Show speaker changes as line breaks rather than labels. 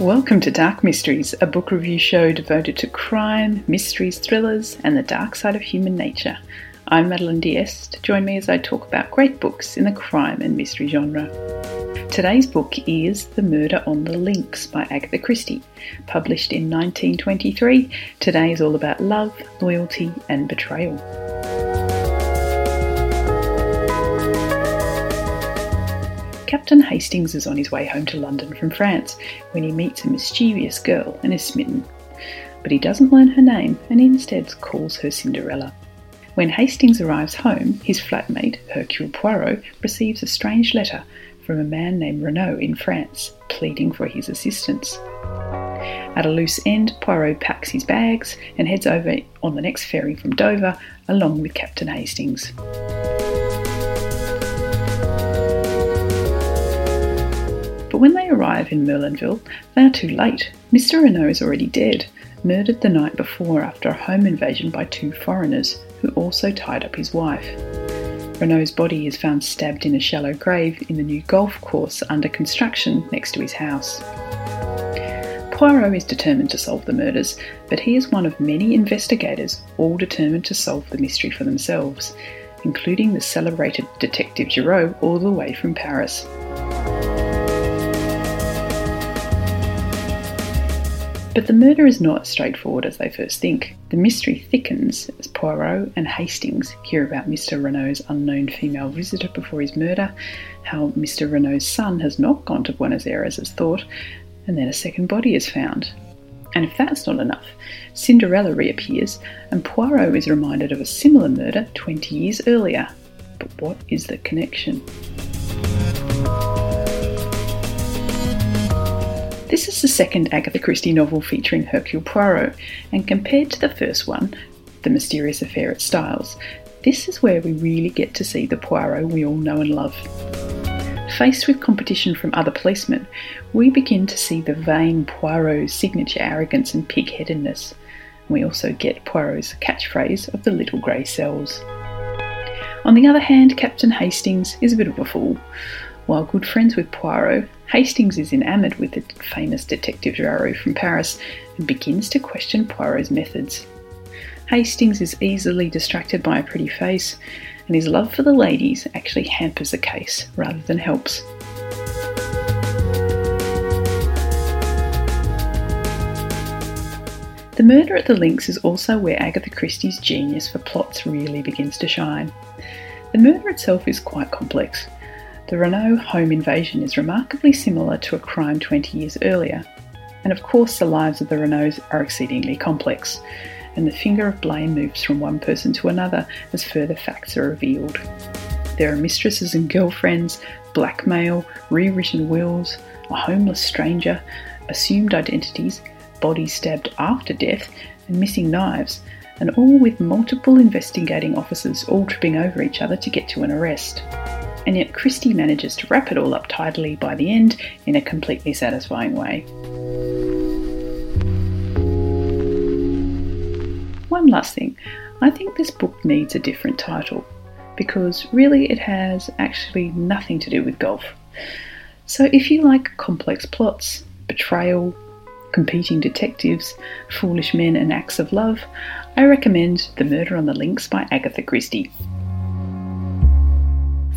Welcome to Dark Mysteries, a book review show devoted to crime, mysteries, thrillers, and the dark side of human nature. I'm Madeline Diest. Join me as I talk about great books in the crime and mystery genre. Today's book is The Murder on the Links by Agatha Christie. Published in 1923, today is all about love, loyalty, and betrayal. Captain Hastings is on his way home to London from France when he meets a mischievous girl and is smitten. But he doesn't learn her name and instead calls her Cinderella. When Hastings arrives home, his flatmate, Hercule Poirot, receives a strange letter from a man named Renauld in France, pleading for his assistance. At a loose end, Poirot packs his bags and heads over on the next ferry from Dover along with Captain Hastings. But when they arrive in Merlinville, they are too late. Mr. Renauld is already dead, murdered the night before after a home invasion by two foreigners, who also tied up his wife. Renauld's body is found stabbed in a shallow grave in the new golf course under construction next to his house. Poirot is determined to solve the murders, but he is one of many investigators all determined to solve the mystery for themselves, including the celebrated Detective Giraud all the way from Paris. But the murder is not as straightforward as they first think. The mystery thickens as Poirot and Hastings hear about Mr. Renauld's unknown female visitor before his murder, how Mr. Renauld's son has not gone to Buenos Aires as thought, and then a second body is found. And if that's not enough, Cinderella reappears, and Poirot is reminded of a similar murder 20 years earlier. But what is the connection? This is the second Agatha Christie novel featuring Hercule Poirot, and compared to the first one, The Mysterious Affair at Styles, this is where we really get to see the Poirot we all know and love. Faced with competition from other policemen, we begin to see the vain Poirot's signature arrogance and pig headedness. We also get Poirot's catchphrase of the little grey cells. On the other hand, Captain Hastings is a bit of a fool. While good friends with Poirot, Hastings is enamoured with the famous Detective Giraud from Paris and begins to question Poirot's methods. Hastings is easily distracted by a pretty face, and his love for the ladies actually hampers the case rather than helps. The Murder at the Links is also where Agatha Christie's genius for plots really begins to shine. The murder itself is quite complex, the Renauld home invasion is remarkably similar to a crime 20 years earlier, and of course, the lives of the Renaulds are exceedingly complex, and the finger of blame moves from one person to another as further facts are revealed. There are mistresses and girlfriends, blackmail, rewritten wills, a homeless stranger, assumed identities, bodies stabbed after death, and missing knives, and all with multiple investigating officers all tripping over each other to get to an arrest and yet Christie manages to wrap it all up tidily by the end in a completely satisfying way. One last thing, I think this book needs a different title because really it has actually nothing to do with golf. So if you like complex plots, betrayal, competing detectives, foolish men, and acts of love, I recommend The Murder on the Links by Agatha Christie.